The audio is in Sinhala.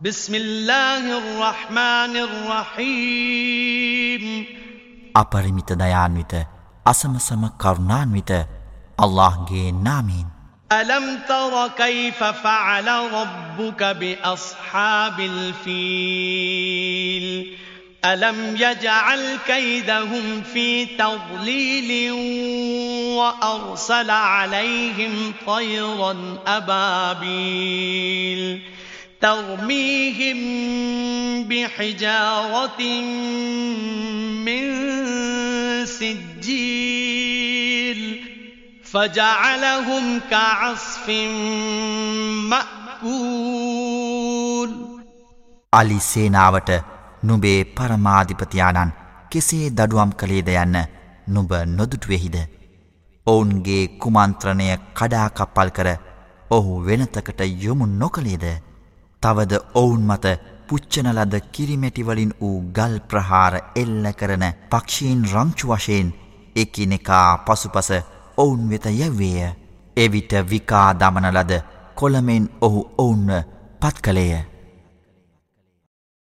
بسم الله الرحمن الرحيم. අපරිමිත දයාන්විත අසමසම කරුණාන්විත අල්ලාහ්ගේ نامين ألم تر كيف فعل ربك بأصحاب الفيل؟ ألم يجعل كيدهم في تضليل وأرسل عليهم طيرا أبابيل؟ ترميهم بحجارة من سجيل فجعلهم كعصف مأكول අලි සේනාවට නුබේ පරමාධිපතියාණන් කෙසේ දඩුවම් කළේද යන්න නුබ නොදුටුවෙහිද. ඔවුන්ගේ කුමන්ත්‍රණය කඩාකප්පල් කර ඔහු වෙනතකට යොමු නොකළේද. තවද ඔවුන් මත පුච්චනලද කිරිමැටිවලින් වූ ගල් ප්‍රහාර එල්ල කරන පක්ෂීන් රංචු වශයෙන් එකිනෙකා පසුපස ඔවුන් වෙත යැව්වේය. එවිට විකා දමනලද කොළමෙන් ඔහු ඔවුන්ව පත් කළේය.